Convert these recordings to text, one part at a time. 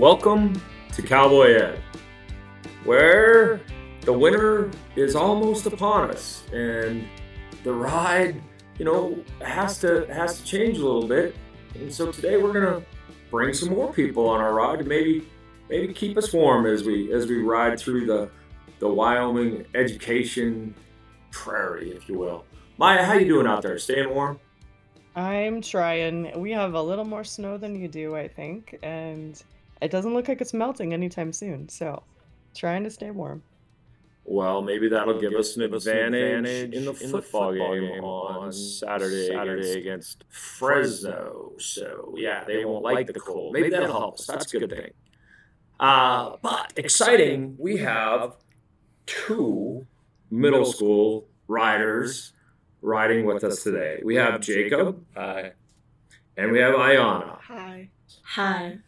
Welcome to Cowboy Ed, where the winter is almost upon us and the ride, you know, has to has to change a little bit. And so today we're gonna bring some more people on our ride to maybe maybe keep us warm as we as we ride through the the Wyoming education prairie, if you will. Maya, how you doing out there? Staying warm? I'm trying. We have a little more snow than you do, I think, and it doesn't look like it's melting anytime soon. So, trying to stay warm. Well, maybe that'll give us an advantage in the football game on Saturday Saturday against Fresno. So, yeah, they won't like the cold. Maybe that'll help us. That's a good thing. Uh, but exciting, we have two middle school riders riding with us today. We have Jacob. Hi. And we have Ayana. Hi. Hi.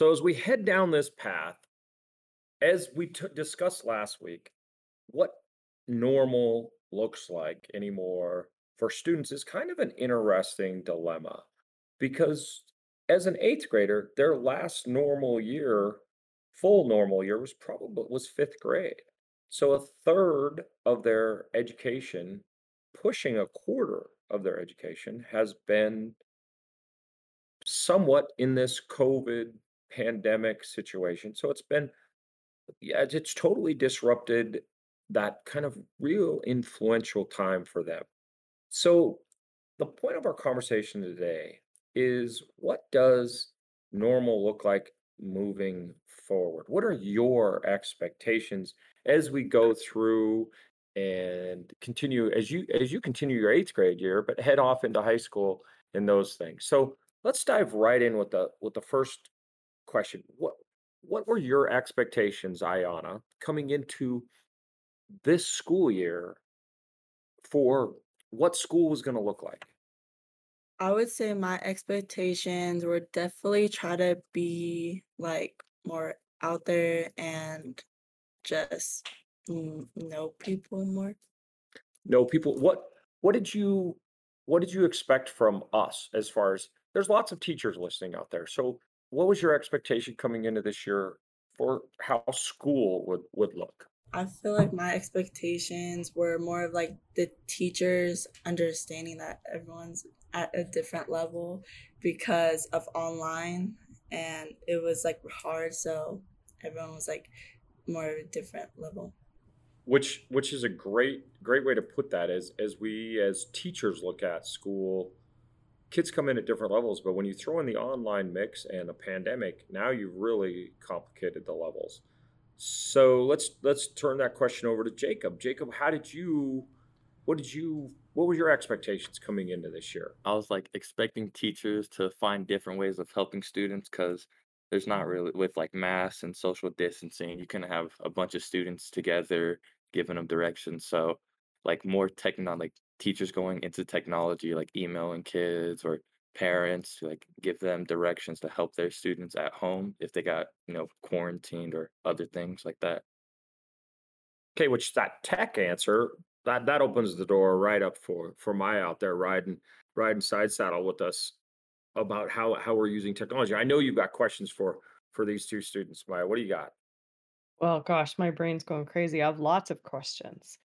So as we head down this path, as we t- discussed last week, what normal looks like anymore for students is kind of an interesting dilemma because as an eighth grader, their last normal year, full normal year, was probably was fifth grade. So a third of their education, pushing a quarter of their education, has been somewhat in this COVID pandemic situation. So it's been, yeah, it's, totally disrupted that kind of real influential time for them. So the point of our conversation today is what does normal look like moving forward? What are your expectations as we go through and continue as you as you continue your eighth grade year, but head off into high school and those things. So let's dive right in with the with the first question. What what were your expectations, Ayana, coming into this school year for what school was going to look like? I would say my expectations were definitely try to be like more out there and just know people more. No, people, what what did you what did you expect from us as far as there's lots of teachers listening out there. So what was your expectation coming into this year for how school would would look? I feel like my expectations were more of like the teachers understanding that everyone's at a different level because of online and it was like hard so everyone was like more of a different level which which is a great great way to put that as as we as teachers look at school kids come in at different levels but when you throw in the online mix and a pandemic now you've really complicated the levels. So let's let's turn that question over to jacob. Jacob how did you what did you what were your expectations coming into this year? I was like expecting teachers to find different ways of helping students because there's not mm-hmm. really with like masks and social distancing, you can have a bunch of students together giving them directions. So like more techno like teachers going into technology, like emailing kids or parents to like give them directions to help their students at home if they got, you know, quarantined or other things like that. okay which that tech answer that that opens the door right up for for Maya out there riding riding side saddle with us about how how we're using technology. I know you've got questions for for these two students, Maya. What do you got? Well, gosh, my brain's going crazy. I have lots of questions.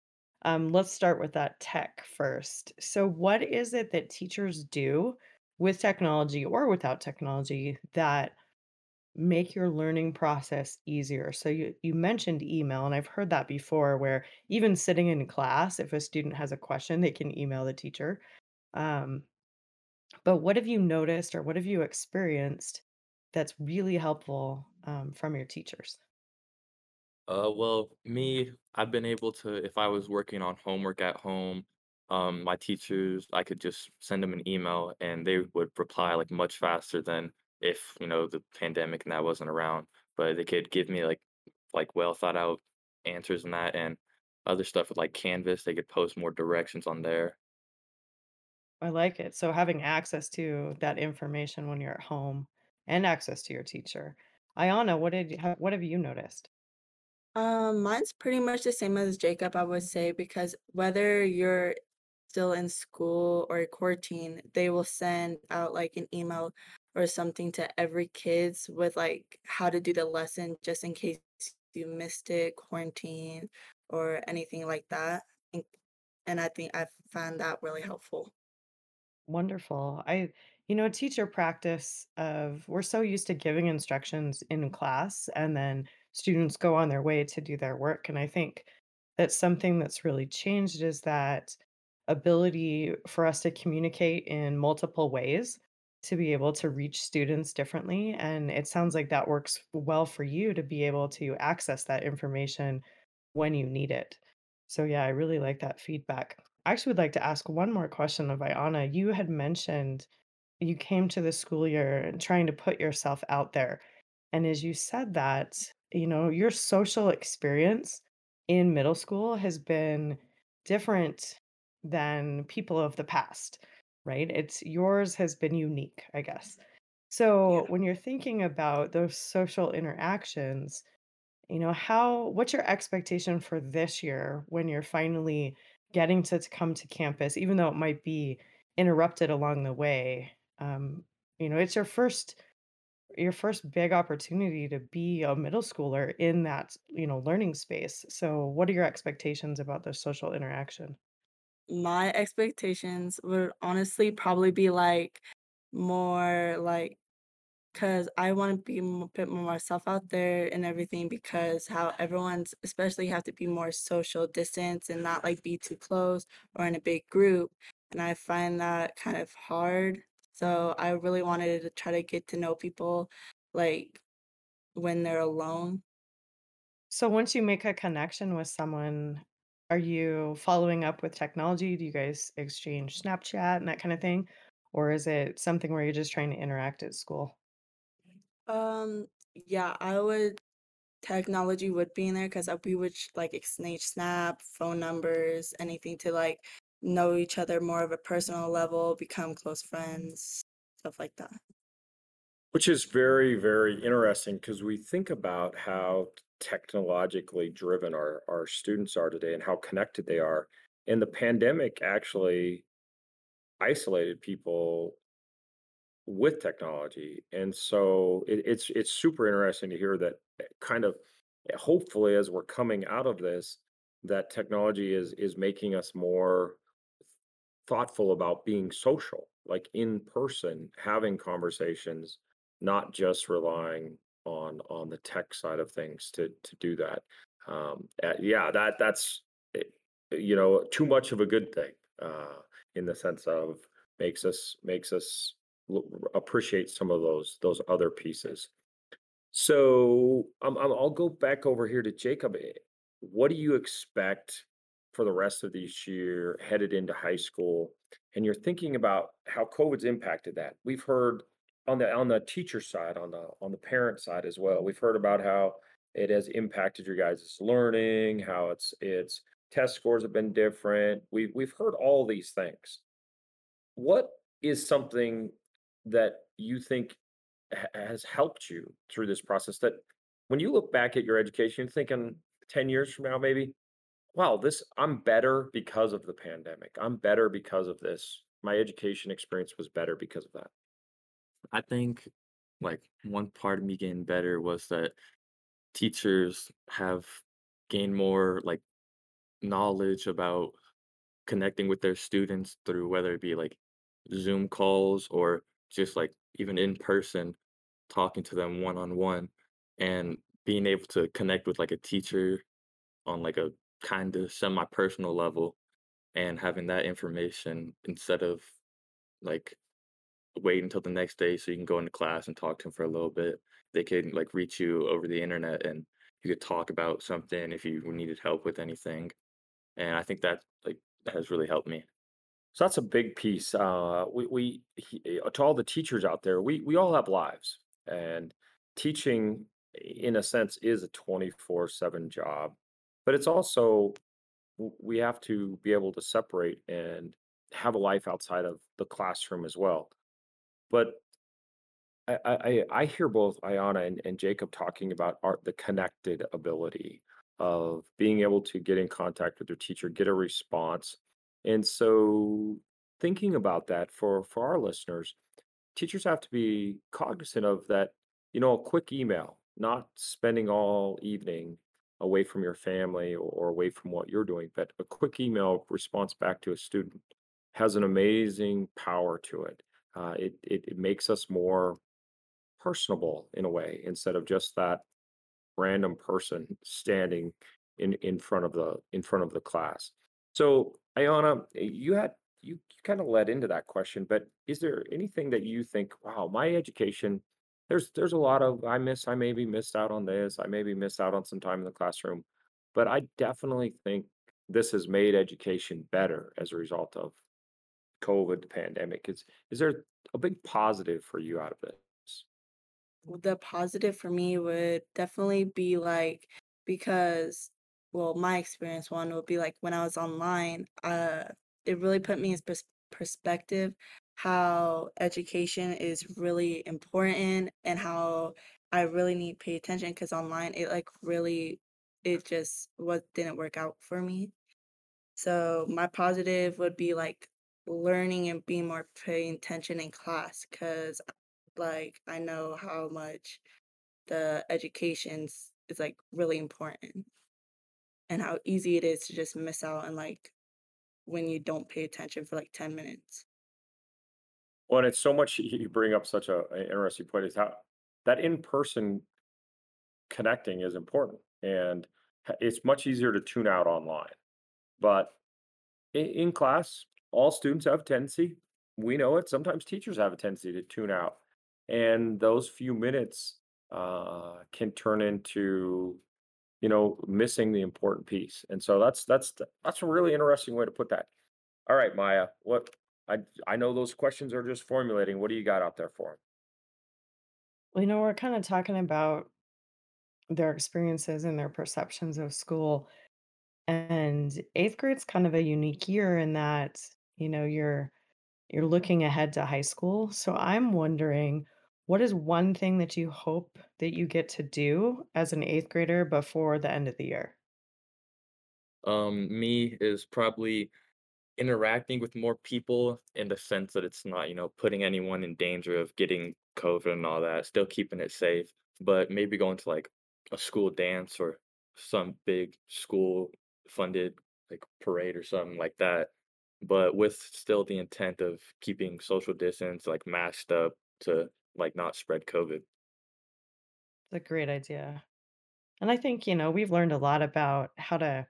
Um, let's start with that tech first. So, what is it that teachers do with technology or without technology that make your learning process easier? So, you, you mentioned email, and I've heard that before where even sitting in class, if a student has a question, they can email the teacher. Um, But what have you noticed or what have you experienced that's really helpful um, from your teachers? Uh, well, me, I've been able to, if I was working on homework at home, um, my teachers, I could just send them an email and they would reply like much faster than if, you know, the pandemic and that wasn't around. But they could give me like like well thought out answers and that and other stuff with like Canvas, they could post more directions on there. I like it. So having access to that information when you're at home and access to your teacher. Ayana, what did ha- what have you noticed? Um, mine's pretty much the same as Jacob, I would say, because whether you're still in school or quarantine, they will send out like an email or something to every kids with like how to do the lesson just in case you missed it, quarantine, or anything like that. And, I think I found that really helpful. Wonderful. I, you know, teacher practice of we're so used to giving instructions in class and then students go on their way to do their work. And I think that something that's really changed is that ability for us to communicate in multiple ways to be able to reach students differently. And it sounds like that works well for you to be able to access that information when you need it. So, yeah, I really like that feedback. I actually would like to ask one more question of Ayana. You had mentioned you came to the school year trying to put yourself out there. And as you said that, you know, your social experience in middle school has been different than people of the past, right? It's yours has been unique, I guess. So Yeah. when you're thinking about those social interactions, you know, how what's your expectation for this year when you're finally getting to, to come to campus, even though it might be interrupted along the way? Um, you know, it's your first your first big opportunity to be a middle schooler in that, you know, learning space. So what are your expectations about the social interaction? My expectations would honestly probably be like more like Cause I wanna be m put more myself out there and everything because how everyone's especially have to be more social distance and not, like, be too close or in a big group, and I find that kind of hard. So I really wanted to try to get to know people, like, when they're alone. So once you make a connection with someone, are you following up with technology? Do you guys exchange Snapchat and that kind of thing? Or is it something where you're just trying to interact at school? Um, yeah, I would technology would be in there because we would sh like, exchange Snap, phone numbers, anything to, like, know each other more of a personal level, become close friends, stuff like that. Which is very, very interesting because we think about how technologically driven our, our students are today and how connected they are. And the pandemic actually isolated people with technology. And so it, it's it's super interesting to hear that eh, kind of eh, hopefully as we're coming out of this, that technology is is making us more thoughtful about being social, like in person, having conversations, not just relying on on the tech side of things to to do that. Um, yeah, that that's eh, you know too much of a good thing uh, in the sense of makes us makes us appreciate some of those those other pieces. So um, um, I'll go back over here to Jacob. Eh, What do you expect for the rest of this year headed into high school? And you're thinking about how COVID's impacted that. We've heard on the on the teacher side, on the on the parent side as well. We've heard about how it has impacted your guys' learning, how it's it's test scores have been different. We've we've heard all these things. What is something that you think has helped you through this process that when you look back at your education, thinking 10 years from now, maybe, wow, this, I'm better because of the pandemic. I'm better because of this. My education experience was better because of that. I think like one part of me getting better was that teachers have gained more like knowledge about connecting with their students through whether it be like Zoom calls or just like even in person talking to them one on one and being able to connect with like a teacher on like a kind of semi personal level and having that information instead of like wait until the next day so you can go into class and talk to them for a little bit. They can like reach you over the internet and you could talk about something if you needed help with anything. And I think that like has really helped me. So that's a big piece. Uh, we, we he, uh, to all the teachers out there, we we all have lives, and teaching, in a sense, is a twenty four seven job. But it's also we have to be able to separate and have a life outside of the classroom as well. But I I, I hear both Ayana and, and Jacob talking about art, the connected ability of being able to get in contact with their teacher, get a response. And so thinking about that for for our listeners, teachers have to be cognizant of that, you know, a quick email, not spending all evening away from your family or away from what you're doing, but a quick email response back to a student has an amazing power to it. Uh, it, it it makes us more personable in a way instead of just that random person standing in in front of the in front of the class. So, Ayana, you had you, you kind of led into that question, but is there anything that you think, wow, my education, there's there's a lot of I miss, I maybe missed out on this, I maybe missed out on some time in the classroom, but I definitely think this has made education better as a result of COVID pandemic. Is is there a big positive for you out of this? The positive for me would definitely be like because well, my experience one would be like when I was online, uh, it really put me in pers- perspective how education is really important and how I really need to pay attention because online it like really it just what didn't work out for me. So my positive would be like learning and being more paying attention in class because like I know how much the education's is like really important and how easy it is to just miss out on like when you don't pay attention for like 10 minutes. Well, and it's so much you bring up such a, a interesting point is how that in-person connecting is important and it's much easier to tune out online. But in, in class, all students have a tendency, we know it, sometimes teachers have a tendency to tune out. And those few minutes uh, can turn into you know, missing the important piece. And so that's that's that's a really interesting way to put that. All right, Maya, what I I know those questions are just formulating. What do you got out there for 'em? Well, you know, we're kind of talking about their experiences and their perceptions of school. And eighth grade's kind of a unique year in that, you know, you're you're looking ahead to high school. So I'm wondering, what is one thing that you hope that you get to do as an eighth grader before the end of the year? Um, me is probably interacting with more people in the sense that it's not, you know, putting anyone in danger of getting COVID and all that, still keeping it safe, but maybe going to like a school dance or some big school funded like parade or something like that, but with still the intent of keeping social distance, like masked up to like not spread COVID. It's a great idea. And I think, you know, we've learned a lot about how to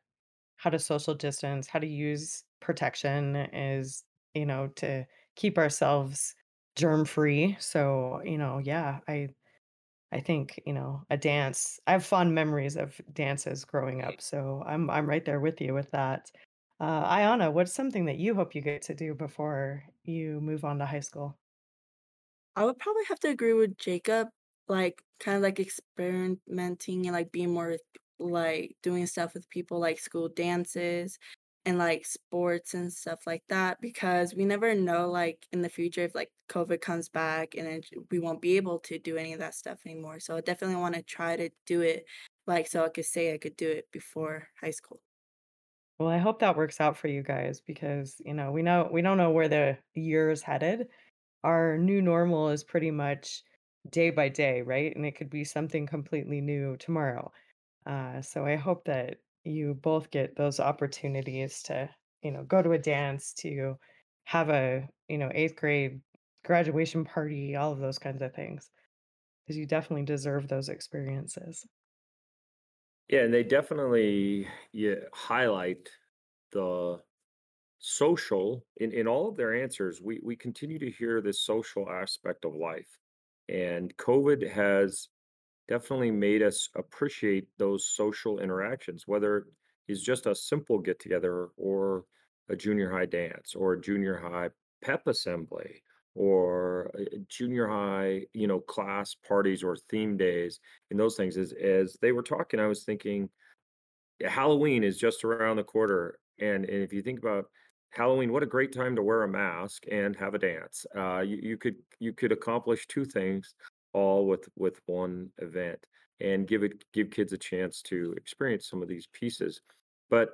how to social distance, how to use protection is, you know, to keep ourselves germ free. So, you know, yeah, I I think, you know, a dance. I have fond memories of dances growing up, so I'm I'm right there with you with that. Uh, Ayana, what's something that you hope you get to do before you move on to high school? I would probably have to agree with Jacob, like kind of like experimenting and like being more like doing stuff with people like school dances and like sports and stuff like that because we never know like in the future if like COVID comes back and then we won't be able to do any of that stuff anymore. So I definitely want to try to do it like so I could say I could do it before high school. Well, I hope that works out for you guys because, you know, we know we don't know where the year is headed. Our new normal is pretty much day by day, right? And it could be something completely new tomorrow. Uh, so I hope that you both get those opportunities to, you know, go to a dance, to have a, you know, eighth grade graduation party, all of those kinds of things, because you definitely deserve those experiences. Yeah, and they definitely yeah, highlight the social in in all of their answers. We we continue to hear this social aspect of life, and COVID has definitely made us appreciate those social interactions, whether it is just a simple get together or a junior high dance or a junior high pep assembly or junior high, you know, class parties or theme days and those things. As as they were talking, I was thinking Halloween is just around the corner, and, and if you think about Halloween, what a great time to wear a mask and have a dance. Uh, you, you could you could accomplish two things all with with one event, and give it give kids a chance to experience some of these pieces. But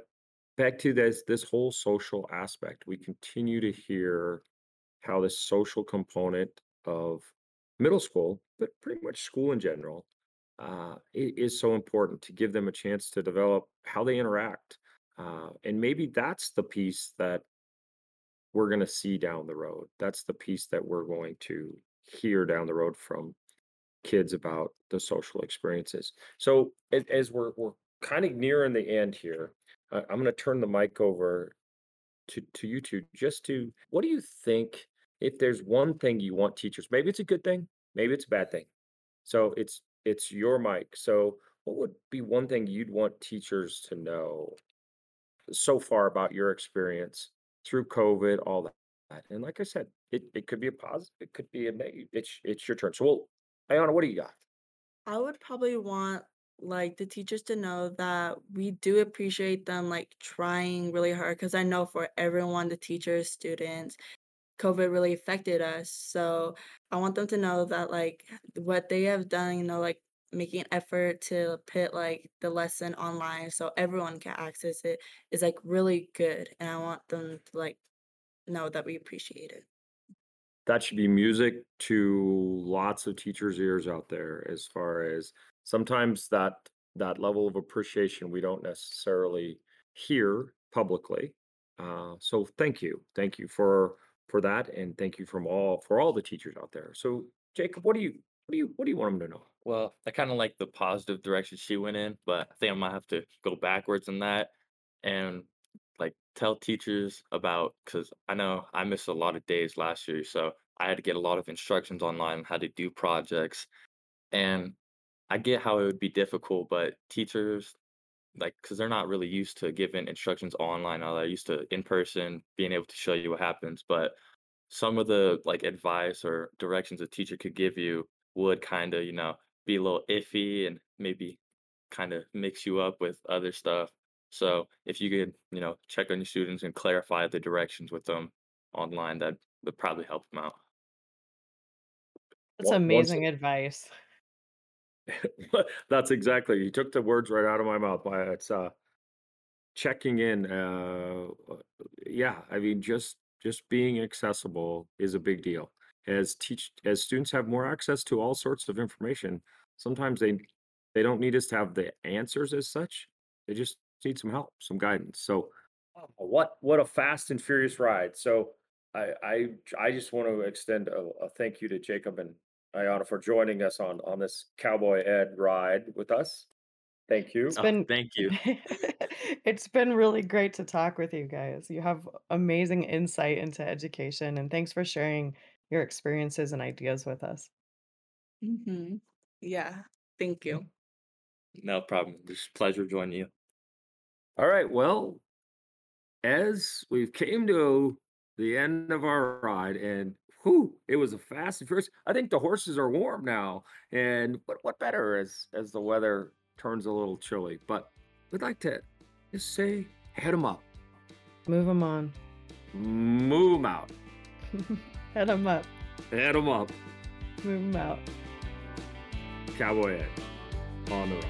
back to this this whole social aspect, we continue to hear how this social component of middle school, but pretty much school in general, uh, is so important to give them a chance to develop how they interact. Uh, and maybe that's the piece that we're going to see down the road. That's the piece that we're going to hear down the road from kids about the social experiences. So as, we're we're kind of nearing the end here, I'm going to turn the mic over to to you two just to what do you think if there's one thing you want teachers maybe it's a good thing maybe it's a bad thing. So it's it's your mic. So what would be one thing you'd want teachers to know so far about your experience through covid all that? And like i said it, it could be a positive it could be a it's it's your turn. So well ayana what do you got I would probably want like the teachers to know that we do appreciate them like trying really hard because I know for everyone, the teachers, students, COVID really affected us. So I want them to know that like what they have done, you know, like making an effort to put like the lesson online so everyone can access it is like really good. And I want them to like know that we appreciate it. That should be music to lots of teachers' ears out there as far as sometimes that that level of appreciation we don't necessarily hear publicly. Uh, so thank you. Thank you for for that and thank you from all for all the teachers out there. So Jacob, what do you what do you what do you want them to know? Well, I kind of like the positive direction she went in, but I think I might have to go backwards in that and like tell teachers about because I know I missed a lot of days last year, so I had to get a lot of instructions online on how to do projects. And I get how it would be difficult, but teachers like because they're not really used to giving instructions online, or they're used to in person being able to show you what happens. But some of the like advice or directions a teacher could give you would kind of, you know, be a little iffy and maybe kind of mix you up with other stuff. So if you could, you know, check on your students and clarify the directions with them online, that would probably help them out. That's once amazing advice. That's exactly. You took the words right out of my mouth. My it's uh checking in uh uh, yeah, I mean just just being accessible is a big deal. As teach as students have more access to all sorts of information, sometimes they they don't need us to have the answers as such. They just need some help, some guidance. So uh, what what a fast and furious ride. So I I I just want to extend a, a thank you to Jacob and Ayana for joining us on on this Cowboy Ed ride with us. Thank you. It's Oh, been thank you. it's been really great to talk with you guys. You have amazing insight into education, and thanks for sharing your experiences and ideas with us. Mm-hmm. Yeah. Thank you. No problem. It's a pleasure joining you. All right. Well, as we've came to the end of our ride, and whew, it was a fast and furious. I think the horses are warm now, and what what better as as the weather turns a little chilly. But we'd like to just say, head them up, Move them on. move them out, Head them up. head them up. Move them out. Cowboy Ed on the ride.